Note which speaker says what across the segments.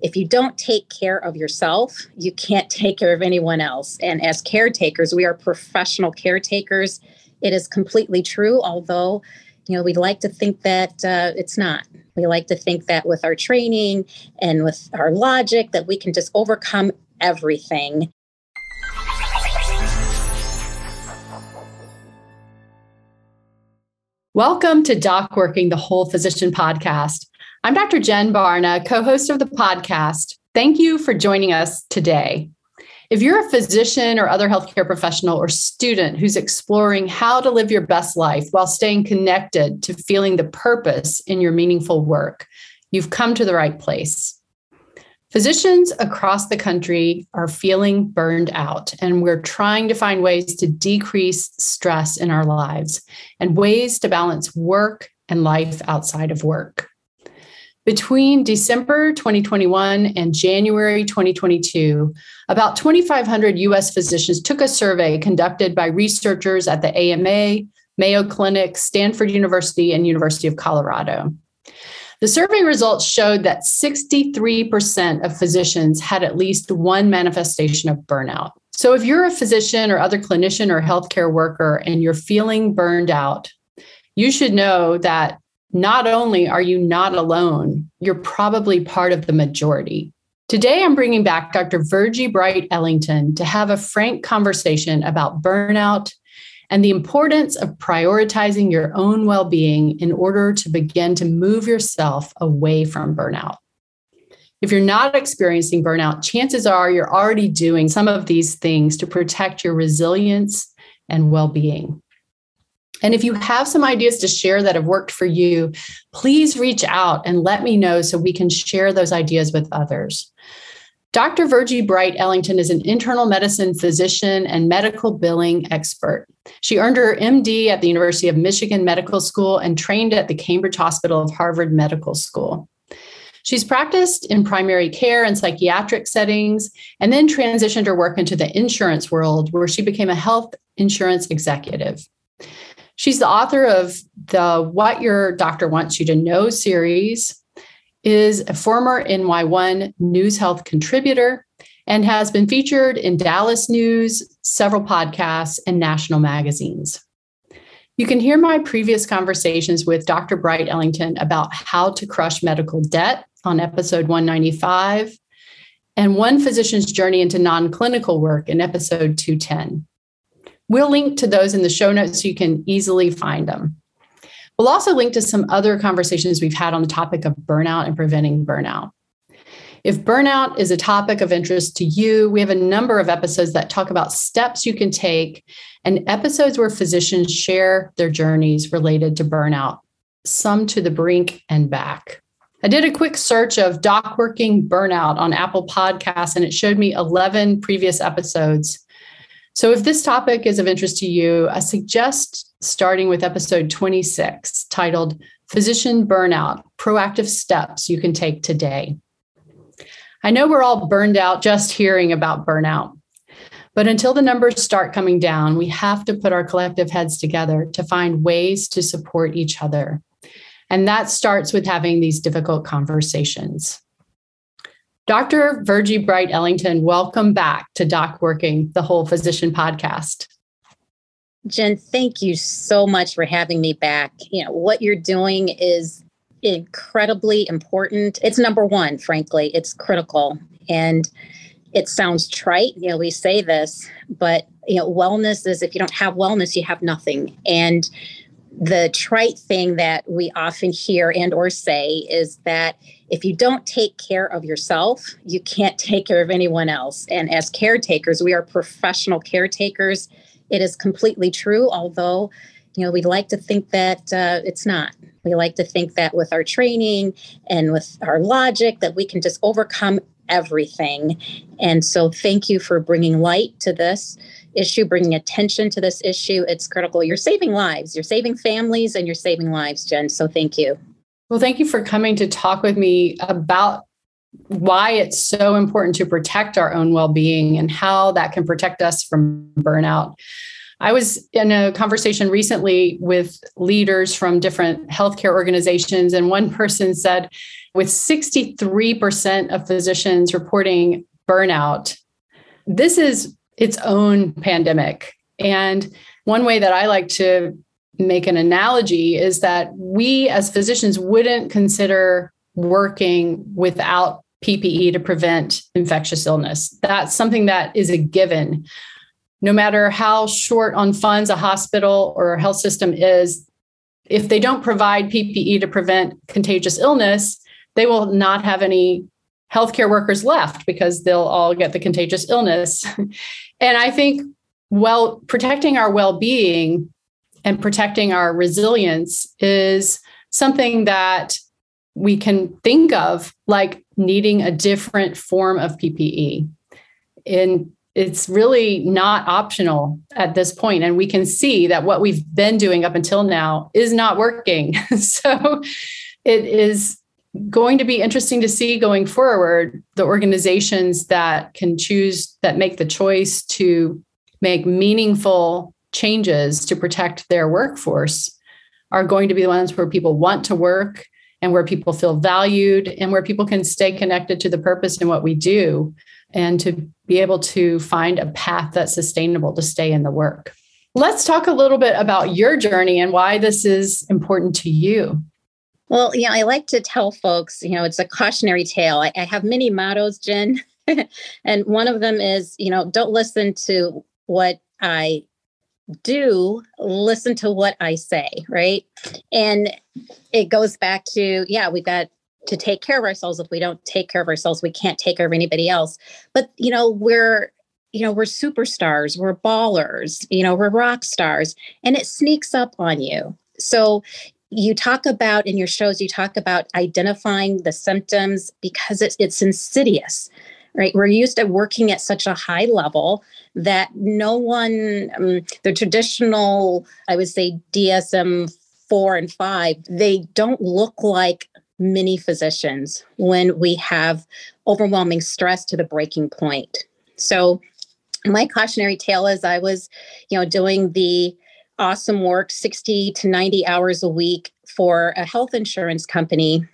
Speaker 1: if you don't take care of yourself, you can't take care of anyone else. And as caretakers, we are professional caretakers. It is completely true, although, you know, we like to think that uh, it's not. We like to think that with our training and with our logic that we can just overcome everything.
Speaker 2: Welcome to Doc Working, the Whole Physician podcast. I'm Dr. Jen Barna, co host of the podcast. Thank you for joining us today. If you're a physician or other healthcare professional or student who's exploring how to live your best life while staying connected to feeling the purpose in your meaningful work, you've come to the right place. Physicians across the country are feeling burned out, and we're trying to find ways to decrease stress in our lives and ways to balance work and life outside of work. Between December 2021 and January 2022, about 2,500 US physicians took a survey conducted by researchers at the AMA, Mayo Clinic, Stanford University, and University of Colorado. The survey results showed that 63% of physicians had at least one manifestation of burnout. So, if you're a physician or other clinician or healthcare worker and you're feeling burned out, you should know that not only are you not alone, you're probably part of the majority. Today, I'm bringing back Dr. Virgie Bright Ellington to have a frank conversation about burnout and the importance of prioritizing your own well being in order to begin to move yourself away from burnout. If you're not experiencing burnout, chances are you're already doing some of these things to protect your resilience and well being. And if you have some ideas to share that have worked for you, please reach out and let me know so we can share those ideas with others. Dr. Virgie Bright Ellington is an internal medicine physician and medical billing expert. She earned her MD at the University of Michigan Medical School and trained at the Cambridge Hospital of Harvard Medical School. She's practiced in primary care and psychiatric settings, and then transitioned her work into the insurance world, where she became a health insurance executive. She's the author of the What Your Doctor Wants You to Know series, is a former NY1 News Health contributor, and has been featured in Dallas News, several podcasts, and national magazines. You can hear my previous conversations with Dr. Bright Ellington about how to crush medical debt on episode 195, and One Physician's Journey into Non Clinical Work in episode 210. We'll link to those in the show notes so you can easily find them. We'll also link to some other conversations we've had on the topic of burnout and preventing burnout. If burnout is a topic of interest to you, we have a number of episodes that talk about steps you can take and episodes where physicians share their journeys related to burnout, some to the brink and back. I did a quick search of doc working burnout on Apple Podcasts, and it showed me 11 previous episodes so, if this topic is of interest to you, I suggest starting with episode 26, titled Physician Burnout Proactive Steps You Can Take Today. I know we're all burned out just hearing about burnout, but until the numbers start coming down, we have to put our collective heads together to find ways to support each other. And that starts with having these difficult conversations. Dr. Virgie Bright Ellington, welcome back to Doc Working, the Whole Physician podcast.
Speaker 1: Jen, thank you so much for having me back. You know, what you're doing is incredibly important. It's number one, frankly, it's critical. And it sounds trite, you know, we say this, but you know, wellness is if you don't have wellness, you have nothing. And the trite thing that we often hear and or say is that if you don't take care of yourself you can't take care of anyone else. And as caretakers we are professional caretakers. It is completely true although you know we like to think that uh, it's not. We like to think that with our training and with our logic that we can just overcome everything. And so thank you for bringing light to this issue, bringing attention to this issue. It's critical. You're saving lives, you're saving families, and you're saving lives, Jen. So thank you.
Speaker 2: Well, thank you for coming to talk with me about why it's so important to protect our own well being and how that can protect us from burnout. I was in a conversation recently with leaders from different healthcare organizations, and one person said with 63% of physicians reporting burnout, this is its own pandemic. And one way that I like to make an analogy is that we as physicians wouldn't consider working without PPE to prevent infectious illness. That's something that is a given no matter how short on funds a hospital or a health system is, if they don't provide PPE to prevent contagious illness, they will not have any healthcare workers left because they'll all get the contagious illness. and I think well protecting our well-being and protecting our resilience is something that we can think of like needing a different form of PPE. And it's really not optional at this point and we can see that what we've been doing up until now is not working so it is going to be interesting to see going forward the organizations that can choose that make the choice to make meaningful changes to protect their workforce are going to be the ones where people want to work and where people feel valued and where people can stay connected to the purpose and what we do and to be able to find a path that's sustainable to stay in the work. Let's talk a little bit about your journey and why this is important to you.
Speaker 1: Well, yeah, I like to tell folks, you know, it's a cautionary tale. I, I have many mottos, Jen. and one of them is, you know, don't listen to what I do, listen to what I say, right? And it goes back to, yeah, we've got to take care of ourselves if we don't take care of ourselves we can't take care of anybody else but you know we're you know we're superstars we're ballers you know we're rock stars and it sneaks up on you so you talk about in your shows you talk about identifying the symptoms because it's it's insidious right we're used to working at such a high level that no one um, the traditional i would say dsm 4 and 5 they don't look like many physicians when we have overwhelming stress to the breaking point. So, my cautionary tale is I was, you know, doing the awesome work 60 to 90 hours a week for a health insurance company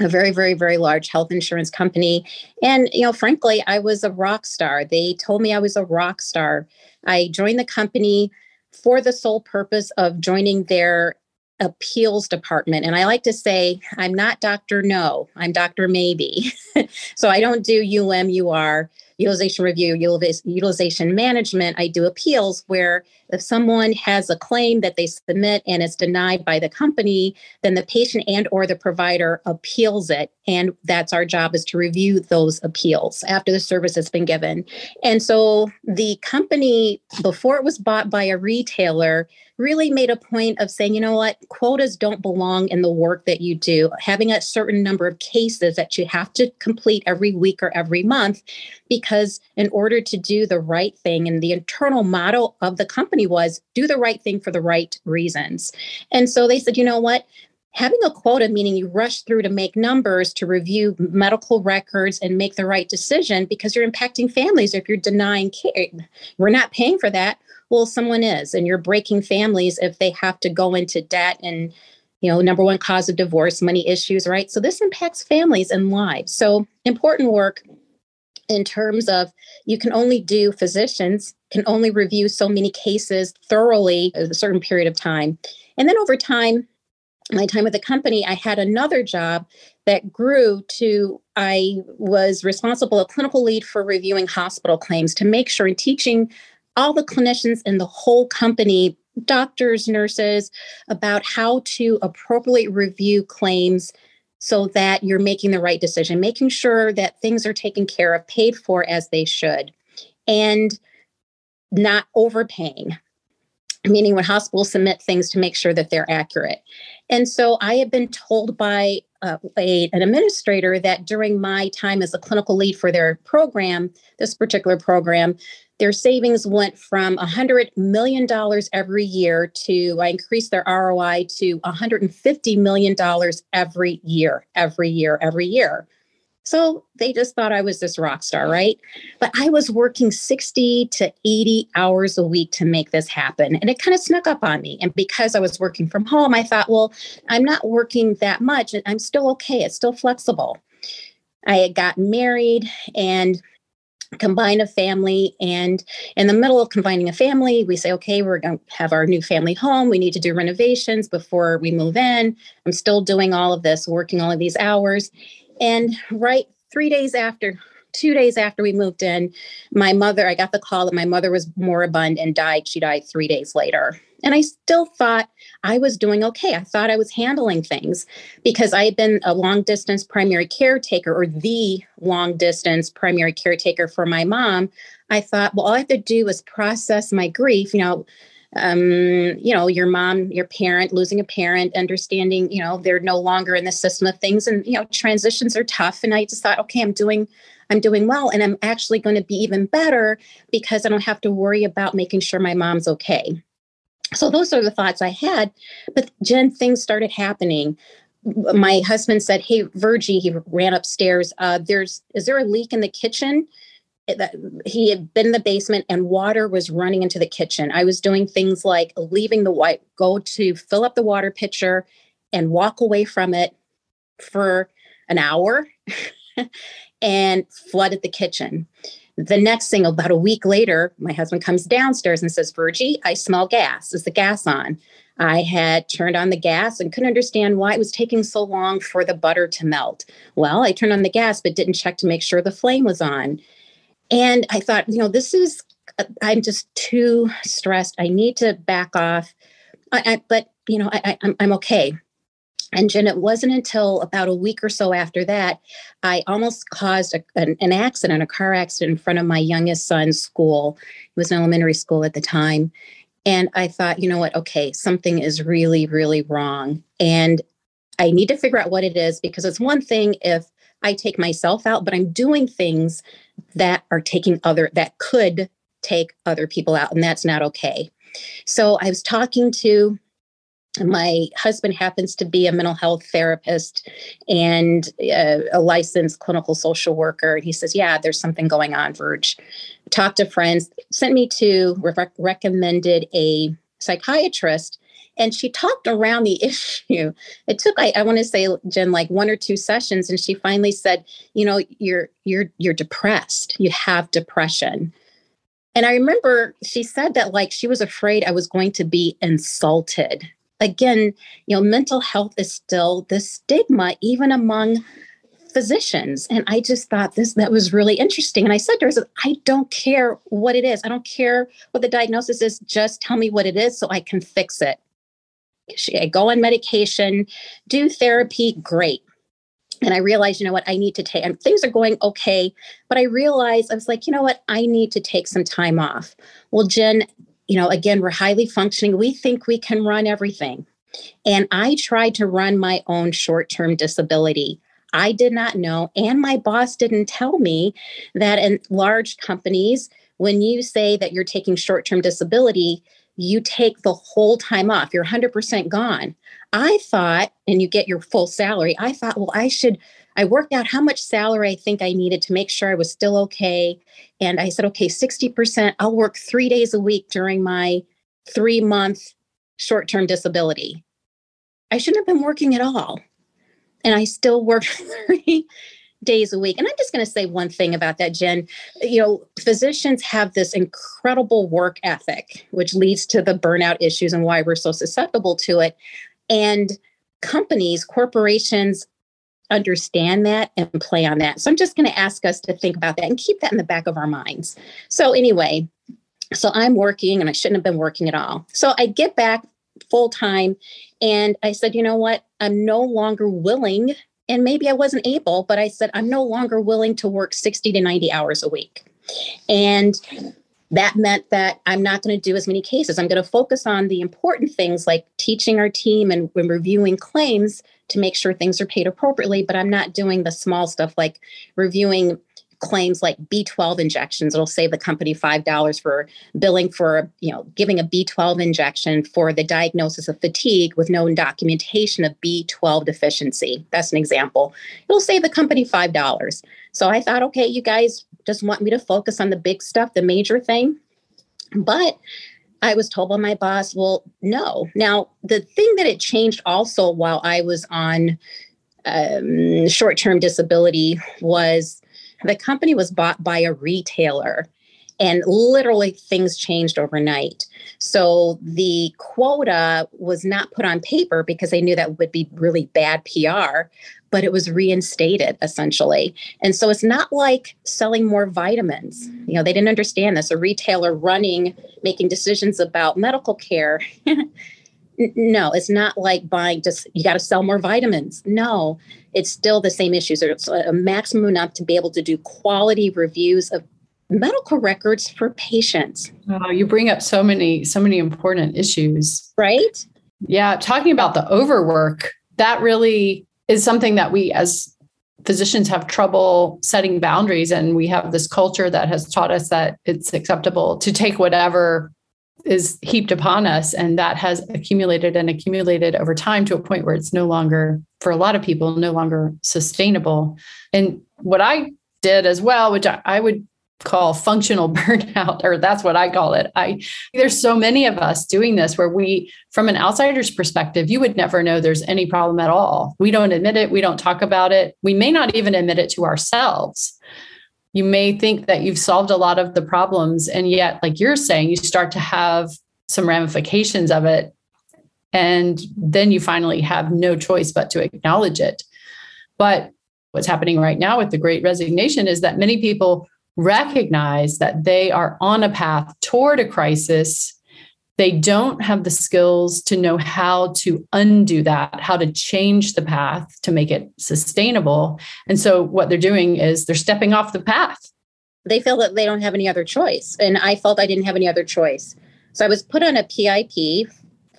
Speaker 1: a very very very large health insurance company and you know frankly i was a rock star they told me i was a rock star i joined the company for the sole purpose of joining their appeals department. And I like to say, I'm not Dr. No, I'm Dr. Maybe. so I don't do UMUR utilization review, utilization management, I do appeals where if someone has a claim that they submit and it's denied by the company, then the patient and or the provider appeals it. And that's our job is to review those appeals after the service has been given. And so the company, before it was bought by a retailer, really made a point of saying, you know what, quotas don't belong in the work that you do. Having a certain number of cases that you have to complete every week or every month because in order to do the right thing and the internal model of the company was do the right thing for the right reasons. And so they said you know what? Having a quota meaning you rush through to make numbers to review medical records and make the right decision because you're impacting families if you're denying care we're not paying for that. Well someone is and you're breaking families if they have to go into debt and you know number one cause of divorce money issues right? So this impacts families and lives. So important work in terms of you can only do physicians can only review so many cases thoroughly a certain period of time. And then over time my time with the company i had another job that grew to i was responsible a clinical lead for reviewing hospital claims to make sure and teaching all the clinicians in the whole company doctors nurses about how to appropriately review claims so that you're making the right decision, making sure that things are taken care of, paid for as they should, and not overpaying. Meaning, when hospitals submit things to make sure that they're accurate. And so, I have been told by uh, a, an administrator that during my time as a clinical lead for their program, this particular program, their savings went from $100 million every year to, I increased their ROI to $150 million every year, every year, every year. So they just thought I was this rock star, right? But I was working 60 to 80 hours a week to make this happen. And it kind of snuck up on me. And because I was working from home, I thought, well, I'm not working that much. I'm still okay. It's still flexible. I had gotten married and combine a family and in the middle of combining a family we say okay we're going to have our new family home we need to do renovations before we move in i'm still doing all of this working all of these hours and right three days after two days after we moved in, my mother, I got the call that my mother was moribund and died. She died three days later. And I still thought I was doing okay. I thought I was handling things because I had been a long distance primary caretaker or the long distance primary caretaker for my mom. I thought, well, all I have to do is process my grief. You know, um, you know, your mom, your parent, losing a parent, understanding, you know, they're no longer in the system of things. And, you know, transitions are tough. And I just thought, okay, I'm doing, I'm doing well. And I'm actually going to be even better because I don't have to worry about making sure my mom's okay. So those are the thoughts I had. But Jen, things started happening. My husband said, Hey, Virgie, he ran upstairs. Uh, there's is there a leak in the kitchen? That he had been in the basement and water was running into the kitchen. I was doing things like leaving the white, go to fill up the water pitcher and walk away from it for an hour and flooded the kitchen. The next thing, about a week later, my husband comes downstairs and says, Virgie, I smell gas. Is the gas on? I had turned on the gas and couldn't understand why it was taking so long for the butter to melt. Well, I turned on the gas, but didn't check to make sure the flame was on. And I thought, you know, this is, uh, I'm just too stressed. I need to back off. I, I, but, you know, I, I'm, I'm okay. And Jen, it wasn't until about a week or so after that, I almost caused a, an, an, accident, a car accident in front of my youngest son's school. It was an elementary school at the time. And I thought, you know what? Okay, something is really, really wrong. And I need to figure out what it is because it's one thing if I take myself out, but I'm doing things that are taking other, that could take other people out, and that's not okay. So I was talking to my husband happens to be a mental health therapist and a, a licensed clinical social worker. And he says, Yeah, there's something going on, Verge. Talked to friends, sent me to, re- recommended a psychiatrist and she talked around the issue. It took, I, I want to say, Jen, like one or two sessions, and she finally said, "You know, you're you're you're depressed. You have depression." And I remember she said that like she was afraid I was going to be insulted. Again, you know, mental health is still the stigma, even among physicians. And I just thought this that was really interesting. And I said to her, I, don't care what it is. I don't care what the diagnosis is. Just tell me what it is so I can fix it. Go on medication, do therapy, great. And I realized, you know what, I need to take, and things are going okay. But I realized, I was like, you know what, I need to take some time off. Well, Jen, you know, again, we're highly functioning. We think we can run everything. And I tried to run my own short term disability. I did not know, and my boss didn't tell me that in large companies, when you say that you're taking short term disability, you take the whole time off, you're 100% gone. I thought, and you get your full salary, I thought, well, I should. I worked out how much salary I think I needed to make sure I was still okay. And I said, okay, 60%, I'll work three days a week during my three month short term disability. I shouldn't have been working at all. And I still worked three days a week. And I'm just going to say one thing about that, Jen. You know, physicians have this incredible work ethic, which leads to the burnout issues and why we're so susceptible to it. And companies, corporations, understand that and play on that. So I'm just going to ask us to think about that and keep that in the back of our minds. So, anyway, so I'm working and I shouldn't have been working at all. So I get back full time and I said, you know what? I'm no longer willing and maybe I wasn't able, but I said, I'm no longer willing to work 60 to 90 hours a week. And that meant that I'm not going to do as many cases. I'm going to focus on the important things like teaching our team and reviewing claims to make sure things are paid appropriately, but I'm not doing the small stuff like reviewing claims like B12 injections. It'll save the company $5 for billing for, you know, giving a B12 injection for the diagnosis of fatigue with no documentation of B12 deficiency. That's an example. It'll save the company $5. So I thought, okay, you guys just want me to focus on the big stuff, the major thing. But I was told by my boss, well, no. Now, the thing that it changed also while I was on um, short term disability was the company was bought by a retailer and literally things changed overnight. So the quota was not put on paper because they knew that would be really bad PR, but it was reinstated essentially. And so it's not like selling more vitamins. You know, they didn't understand this. A retailer running, making decisions about medical care. no, it's not like buying just you got to sell more vitamins. No, it's still the same issues. There's a maximum enough to be able to do quality reviews of medical records for patients.
Speaker 2: Oh, you bring up so many, so many important issues.
Speaker 1: Right?
Speaker 2: Yeah. Talking about the overwork, that really is something that we as physicians have trouble setting boundaries. And we have this culture that has taught us that it's acceptable to take whatever is heaped upon us. And that has accumulated and accumulated over time to a point where it's no longer, for a lot of people, no longer sustainable. And what I did as well, which I, I would call functional burnout or that's what I call it. I there's so many of us doing this where we from an outsider's perspective you would never know there's any problem at all. We don't admit it, we don't talk about it. We may not even admit it to ourselves. You may think that you've solved a lot of the problems and yet like you're saying you start to have some ramifications of it and then you finally have no choice but to acknowledge it. But what's happening right now with the great resignation is that many people recognize that they are on a path toward a crisis. They don't have the skills to know how to undo that, how to change the path to make it sustainable. And so, what they're doing is they're stepping off the path.
Speaker 1: They feel that they don't have any other choice. And I felt I didn't have any other choice. So, I was put on a PIP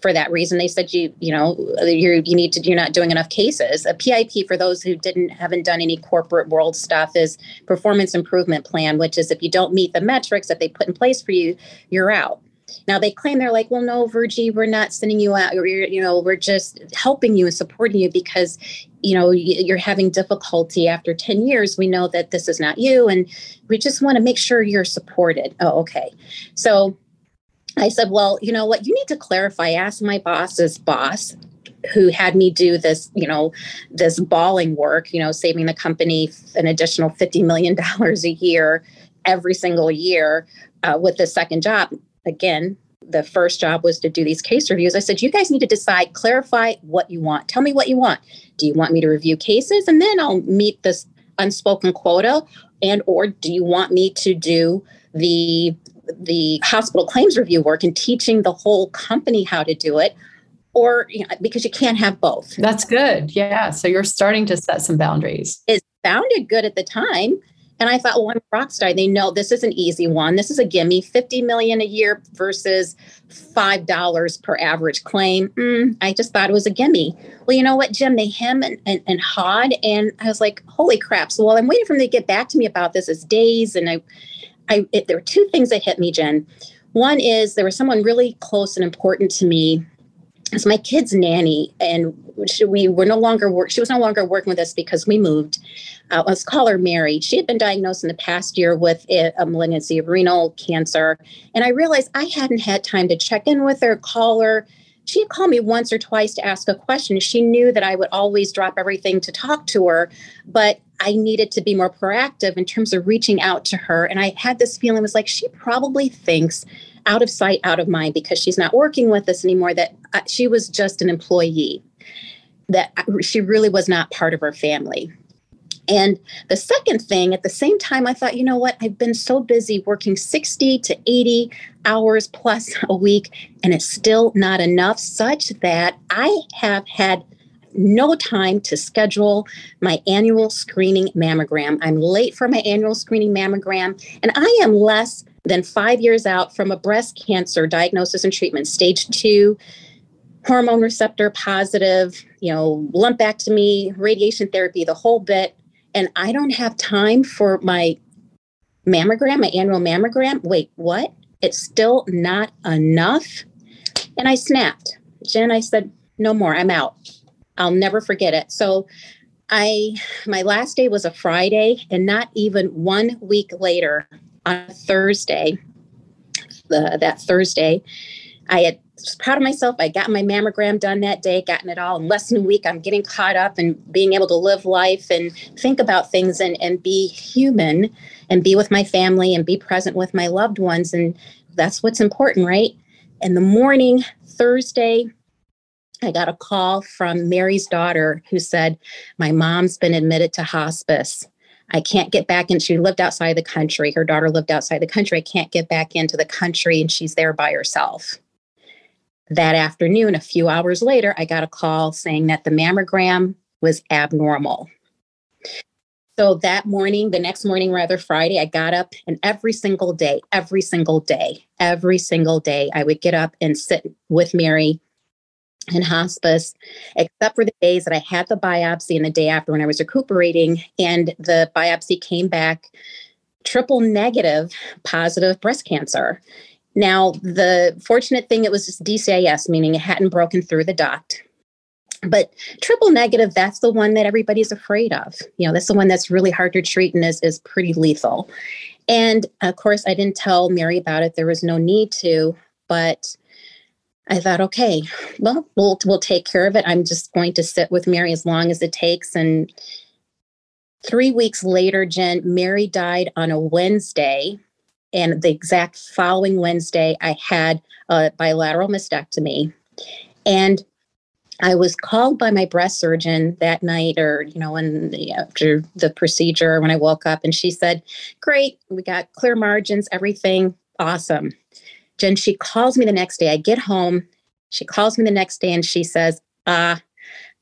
Speaker 1: for that reason they said you you know you're you need to you're not doing enough cases a pip for those who didn't haven't done any corporate world stuff is performance improvement plan which is if you don't meet the metrics that they put in place for you you're out now they claim they're like well no virgie we're not sending you out you're, you know we're just helping you and supporting you because you know you're having difficulty after 10 years we know that this is not you and we just want to make sure you're supported oh okay so I said, Well, you know what? You need to clarify. Ask my boss's boss, who had me do this, you know, this balling work, you know, saving the company an additional $50 million a year every single year uh, with the second job. Again, the first job was to do these case reviews. I said, You guys need to decide, clarify what you want. Tell me what you want. Do you want me to review cases and then I'll meet this unspoken quota? And or do you want me to do the the hospital claims review work and teaching the whole company how to do it or you know, because you can't have both.
Speaker 2: That's good. Yeah. So you're starting to set some boundaries.
Speaker 1: It sounded good at the time. And I thought, well, I'm a rock star. They know this is an easy one. This is a gimme, 50 million a year versus $5 per average claim. Mm, I just thought it was a gimme. Well, you know what, Jen, they hem and, and, and hawed. And I was like, holy crap. So while I'm waiting for them to get back to me about this as days and I I it, there were two things that hit me, Jen. One is there was someone really close and important to me. It's my kid's nanny, and she, we were no longer work. She was no longer working with us because we moved. Uh, let's call her Mary. She had been diagnosed in the past year with a, a malignancy of renal cancer, and I realized I hadn't had time to check in with her, call her, she had called me once or twice to ask a question. She knew that I would always drop everything to talk to her, but I needed to be more proactive in terms of reaching out to her. And I had this feeling was like, she probably thinks out of sight, out of mind, because she's not working with us anymore, that uh, she was just an employee, that uh, she really was not part of our family. And the second thing, at the same time, I thought, you know what? I've been so busy working 60 to 80 hours plus a week, and it's still not enough, such that I have had no time to schedule my annual screening mammogram. I'm late for my annual screening mammogram, and I am less than five years out from a breast cancer diagnosis and treatment, stage two, hormone receptor positive, you know, lumpectomy, radiation therapy, the whole bit and I don't have time for my mammogram, my annual mammogram. Wait, what? It's still not enough. And I snapped. Jen, I said, no more. I'm out. I'll never forget it. So I my last day was a Friday, and not even one week later, on Thursday, the, that Thursday, I had was proud of myself. I got my mammogram done that day, gotten it all in less than a week. I'm getting caught up and being able to live life and think about things and, and be human and be with my family and be present with my loved ones. And that's what's important, right? In the morning, Thursday, I got a call from Mary's daughter who said, My mom's been admitted to hospice. I can't get back in. She lived outside the country. Her daughter lived outside the country. I can't get back into the country, and she's there by herself. That afternoon, a few hours later, I got a call saying that the mammogram was abnormal. So that morning, the next morning, rather Friday, I got up and every single day, every single day, every single day, I would get up and sit with Mary in hospice, except for the days that I had the biopsy and the day after when I was recuperating. And the biopsy came back triple negative positive breast cancer. Now, the fortunate thing, it was just DCIS, meaning it hadn't broken through the duct. But triple negative, that's the one that everybody's afraid of. You know, that's the one that's really hard to treat and is, is pretty lethal. And of course, I didn't tell Mary about it. There was no need to, but I thought, okay, well, we'll we'll take care of it. I'm just going to sit with Mary as long as it takes. And three weeks later, Jen, Mary died on a Wednesday. And the exact following Wednesday, I had a bilateral mastectomy. And I was called by my breast surgeon that night, or you know, when the, after the procedure, when I woke up, and she said, "Great, we got clear margins, everything awesome." Jen, she calls me the next day. I get home. She calls me the next day, and she says, "Ah, uh,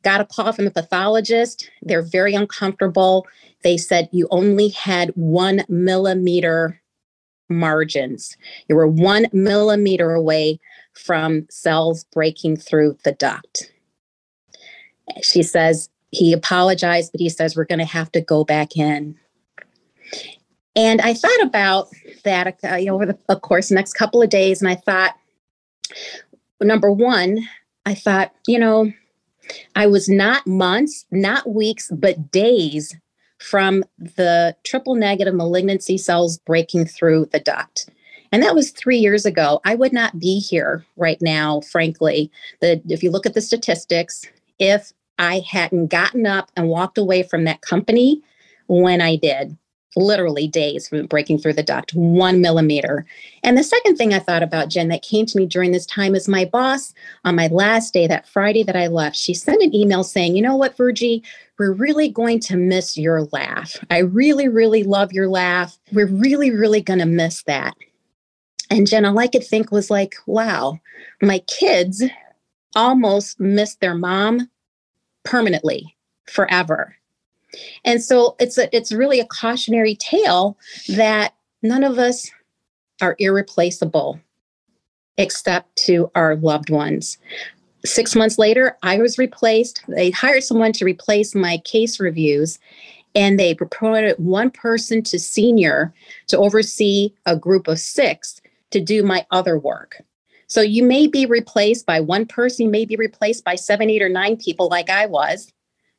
Speaker 1: got a call from the pathologist. They're very uncomfortable. They said you only had one millimeter margins. You were one millimeter away from cells breaking through the duct. She says, he apologized, but he says, we're going to have to go back in. And I thought about that uh, you know, over the of course next couple of days, and I thought, number one, I thought, you know, I was not months, not weeks, but days from the triple negative malignancy cells breaking through the duct. And that was three years ago. I would not be here right now, frankly. The, if you look at the statistics, if I hadn't gotten up and walked away from that company when I did, literally days from breaking through the duct, one millimeter. And the second thing I thought about, Jen, that came to me during this time is my boss on my last day, that Friday that I left, she sent an email saying, you know what, Virgie, we're really going to miss your laugh. I really, really love your laugh. We're really, really going to miss that. And Jen, all I could think was like, wow, my kids almost missed their mom permanently forever. And so it's a, it's really a cautionary tale that none of us are irreplaceable except to our loved ones. Six months later, I was replaced. They hired someone to replace my case reviews, and they promoted one person to senior to oversee a group of six to do my other work. So you may be replaced by one person, you may be replaced by seven, eight, or nine people like I was.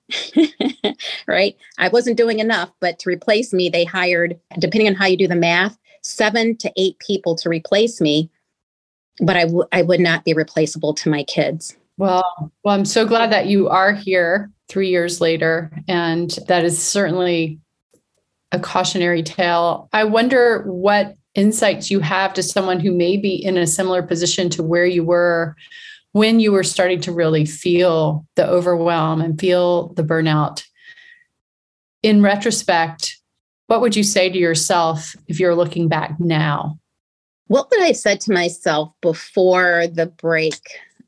Speaker 1: right? I wasn't doing enough, but to replace me, they hired, depending on how you do the math, seven to eight people to replace me. But I, w- I would not be replaceable to my kids.
Speaker 2: Well, well, I'm so glad that you are here three years later. And that is certainly a cautionary tale. I wonder what insights you have to someone who may be in a similar position to where you were when you were starting to really feel the overwhelm and feel the burnout. In retrospect, what would you say to yourself if you're looking back now?
Speaker 1: What would I said to myself before the break,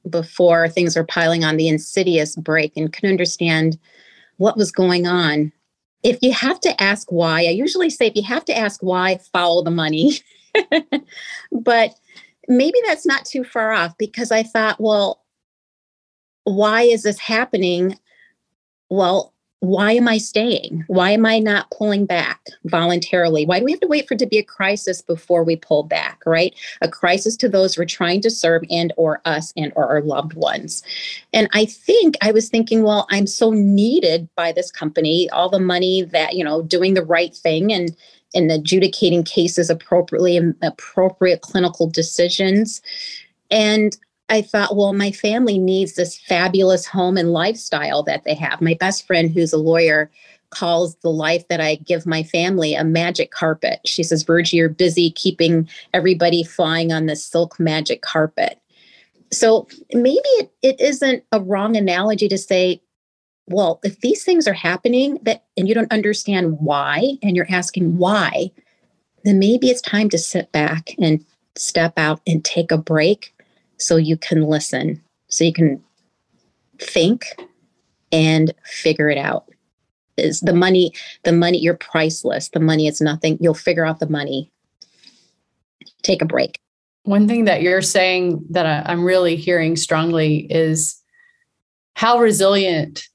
Speaker 1: before things were piling on the insidious break and could understand what was going on? If you have to ask why, I usually say if you have to ask why, follow the money. but maybe that's not too far off because I thought, well, why is this happening? Well, why am I staying? Why am I not pulling back voluntarily? Why do we have to wait for it to be a crisis before we pull back, right? A crisis to those we're trying to serve and or us and or our loved ones. And I think I was thinking, well, I'm so needed by this company, all the money that, you know, doing the right thing and and adjudicating cases appropriately and appropriate clinical decisions. And I thought, well, my family needs this fabulous home and lifestyle that they have. My best friend, who's a lawyer, calls the life that I give my family a magic carpet. She says, Virgie, you're busy keeping everybody flying on this silk magic carpet. So maybe it, it isn't a wrong analogy to say, well, if these things are happening that and you don't understand why, and you're asking why, then maybe it's time to sit back and step out and take a break so you can listen, so you can think and figure it out. Is the money, the money, you're priceless. The money is nothing. You'll figure out the money. Take a break.
Speaker 2: One thing that you're saying that I'm really hearing strongly is how resilient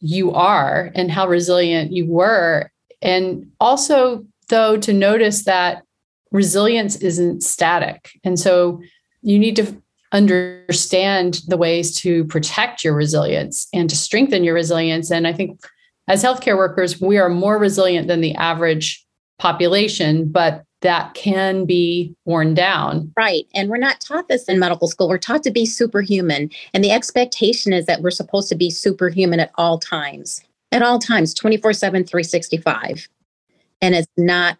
Speaker 2: you are and how resilient you were. And also, though, to notice that resilience isn't static. And so you need to understand the ways to protect your resilience and to strengthen your resilience. And I think as healthcare workers, we are more resilient than the average population, but that can be worn down.
Speaker 1: Right. And we're not taught this in medical school. We're taught to be superhuman. And the expectation is that we're supposed to be superhuman at all times, at all times, 24 7, 365. And it's not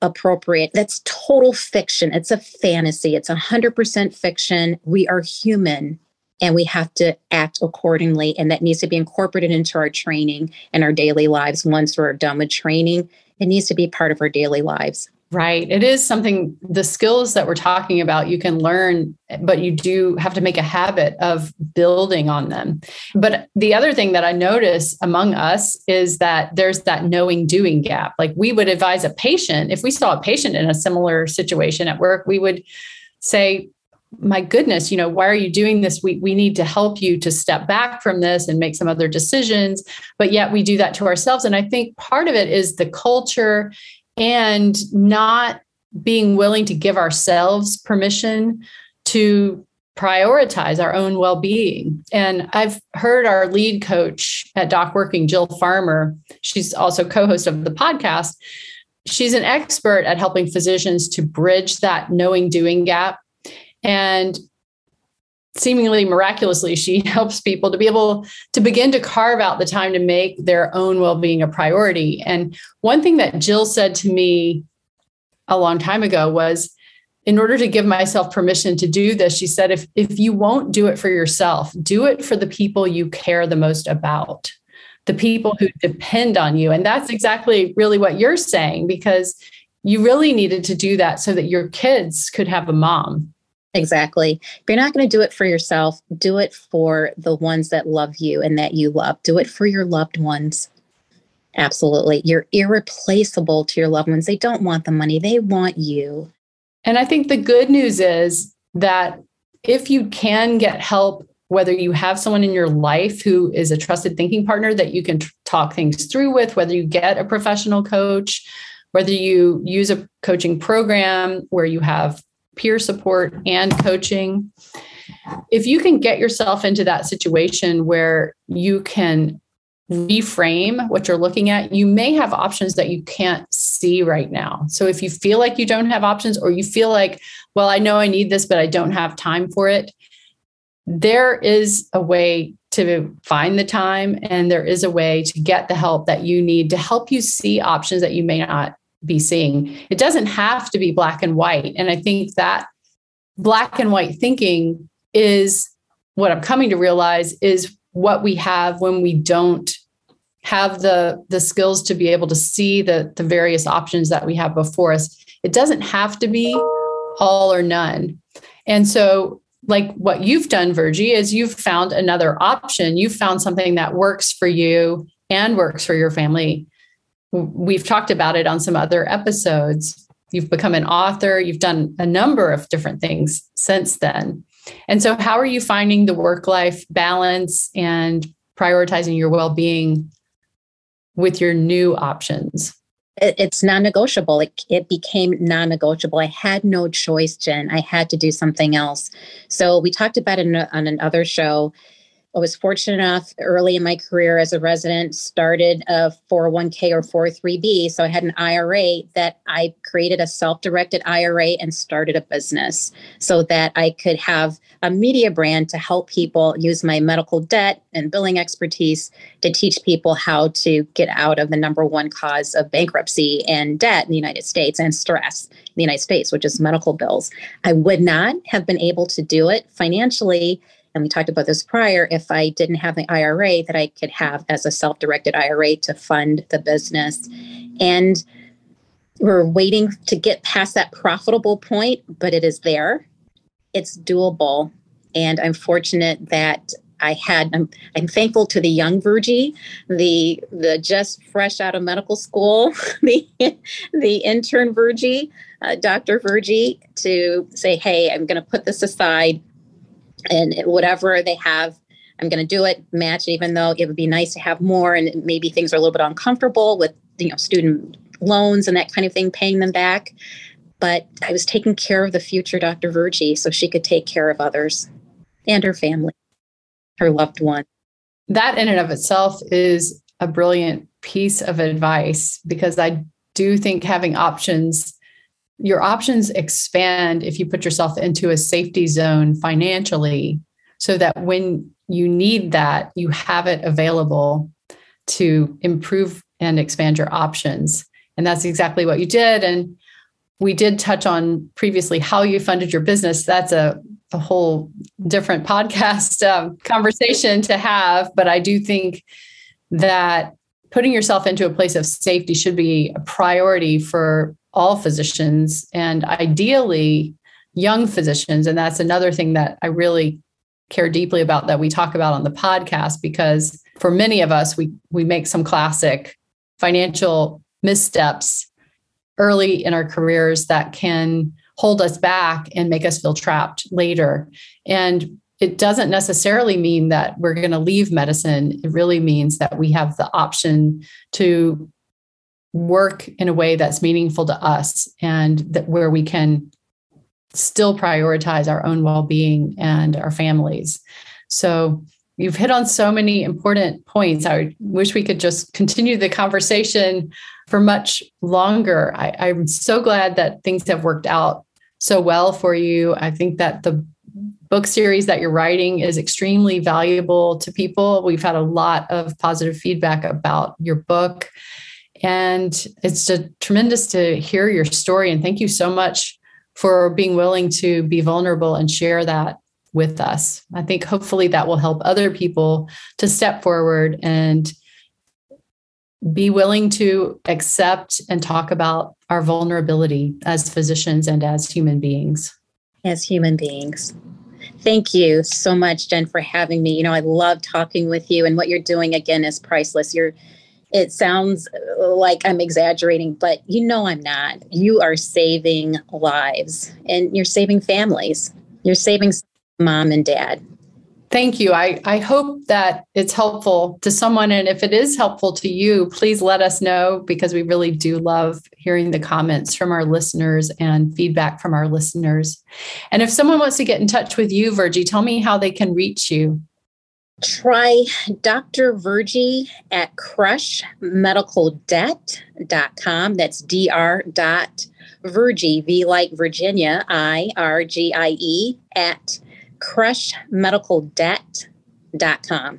Speaker 1: appropriate. That's total fiction. It's a fantasy. It's 100% fiction. We are human and we have to act accordingly. And that needs to be incorporated into our training and our daily lives. Once we're done with training, it needs to be part of our daily lives.
Speaker 2: Right. It is something, the skills that we're talking about, you can learn, but you do have to make a habit of building on them. But the other thing that I notice among us is that there's that knowing doing gap. Like we would advise a patient, if we saw a patient in a similar situation at work, we would say, my goodness, you know, why are you doing this? We, we need to help you to step back from this and make some other decisions. But yet we do that to ourselves. And I think part of it is the culture and not being willing to give ourselves permission to prioritize our own well-being. And i've heard our lead coach at doc working jill farmer she's also co-host of the podcast. She's an expert at helping physicians to bridge that knowing doing gap. And seemingly miraculously she helps people to be able to begin to carve out the time to make their own well-being a priority. And one thing that jill said to me a long time ago was in order to give myself permission to do this she said if if you won't do it for yourself do it for the people you care the most about the people who depend on you. And that's exactly really what you're saying because you really needed to do that so that your kids could have a mom
Speaker 1: Exactly. If you're not going to do it for yourself, do it for the ones that love you and that you love. Do it for your loved ones. Absolutely. You're irreplaceable to your loved ones. They don't want the money, they want you.
Speaker 2: And I think the good news is that if you can get help, whether you have someone in your life who is a trusted thinking partner that you can talk things through with, whether you get a professional coach, whether you use a coaching program where you have peer support and coaching, if you can get yourself into that situation where you can reframe what you're looking at, you may have options that you can't see right now. So if you feel like you don't have options or you feel like, well, I know I need this, but I don't have time for it, there is a way to find the time and there is a way to get the help that you need to help you see options that you may not be seeing. It doesn't have to be black and white. And I think that black and white thinking is what I'm coming to realize is what we have when we don't have the the skills to be able to see the the various options that we have before us it doesn't have to be all or none and so like what you've done virgie is you've found another option you've found something that works for you and works for your family we've talked about it on some other episodes you've become an author you've done a number of different things since then and so how are you finding the work life balance and prioritizing your well-being with your new options?
Speaker 1: It's non-negotiable. It, it became non-negotiable. I had no choice, Jen. I had to do something else. So we talked about it on another show I was fortunate enough early in my career as a resident, started a 401k or 403b. So I had an IRA that I created a self directed IRA and started a business so that I could have a media brand to help people use my medical debt and billing expertise to teach people how to get out of the number one cause of bankruptcy and debt in the United States and stress in the United States, which is medical bills. I would not have been able to do it financially and we talked about this prior, if I didn't have the IRA that I could have as a self directed IRA to fund the business. And we're waiting to get past that profitable point, but it is there. It's doable. And I'm fortunate that I had I'm, I'm thankful to the young Virgie, the the just fresh out of medical school, the the intern Virgie, uh, Dr. Virgie, to say, hey, I'm going to put this aside and whatever they have i'm going to do it match even though it would be nice to have more and maybe things are a little bit uncomfortable with you know student loans and that kind of thing paying them back. But i was taking care of the future dr virgie so she could take care of others and her family her loved one.
Speaker 2: That in and of itself is a brilliant piece of advice because i do think having options your options expand if you put yourself into a safety zone financially so that when you need that, you have it available to improve and expand your options. And that's exactly what you did. And we did touch on previously how you funded your business. That's a, a whole different podcast um, conversation to have. But I do think that putting yourself into a place of safety should be a priority for all physicians and ideally young physicians. And that's another thing that I really care deeply about that we talk about on the podcast because for many of us we we make some classic financial missteps early in our careers that can hold us back and make us feel trapped later and it doesn't necessarily mean that we're going to leave medicine. It really means that we have the option to work in a way that's meaningful to us and that where we can still prioritize our own well-being and our families. So you've hit on so many important points. I wish we could just continue the conversation for much longer. I, i'm so glad that things have worked out so well for you. I think that the book series that you're writing is extremely valuable to people we've had a lot of positive feedback about your book and it's tremendous to hear your story. And thank you so much for being willing to be vulnerable and share that with us. I think hopefully that will help other people to step forward and be willing to accept and talk about our vulnerability as physicians and as human beings.
Speaker 1: As human beings. Thank you so much, Jen, for having me. You know, I love talking with you, and what you're doing again is priceless. You're it sounds uh, like I'm exaggerating, but you know I'm not. You are saving lives and you're saving families. You're saving mom and dad.
Speaker 2: Thank you. I, I hope that it's helpful to someone. And if it is helpful to you, please let us know because we really do love hearing the comments from our listeners and feedback from our listeners. And if someone wants to get in touch with you, Virgie, tell me how they can reach you
Speaker 1: try Dr. Virgie at crushmedicaldebt.com. That's dr. dot Virgie, V like Virginia, I R G I E, at crushmedicaldebt.com.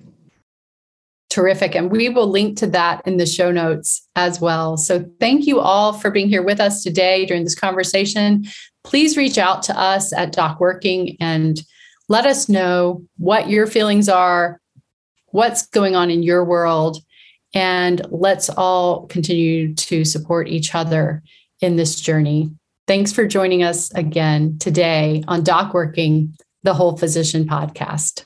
Speaker 2: Terrific. And we will link to that in the show notes as well. So thank you all for being here with us today during this conversation. Please reach out to us at Doc Working and let us know what your feelings are, what's going on in your world, and let's all continue to support each other in this journey. Thanks for joining us again today on Doc Working, the Whole Physician podcast.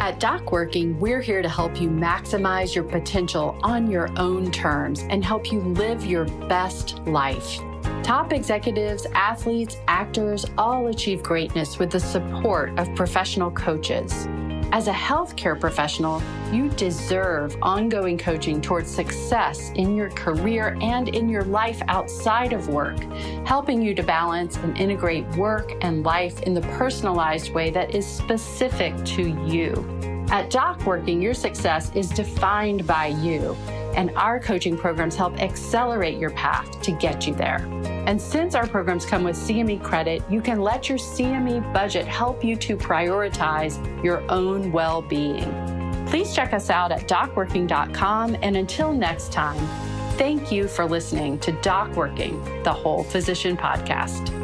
Speaker 2: At Doc Working, we're here to help you maximize your potential on your own terms and help you live your best life. Top executives, athletes, actors all achieve greatness with the support of professional coaches. As a healthcare professional, you deserve ongoing coaching towards success in your career and in your life outside of work, helping you to balance and integrate work and life in the personalized way that is specific to you. At Doc Working, your success is defined by you, and our coaching programs help accelerate your path to get you there. And since our programs come with CME credit, you can let your CME budget help you to prioritize your own well being. Please check us out at docworking.com. And until next time, thank you for listening to Doc Working, the Whole Physician Podcast.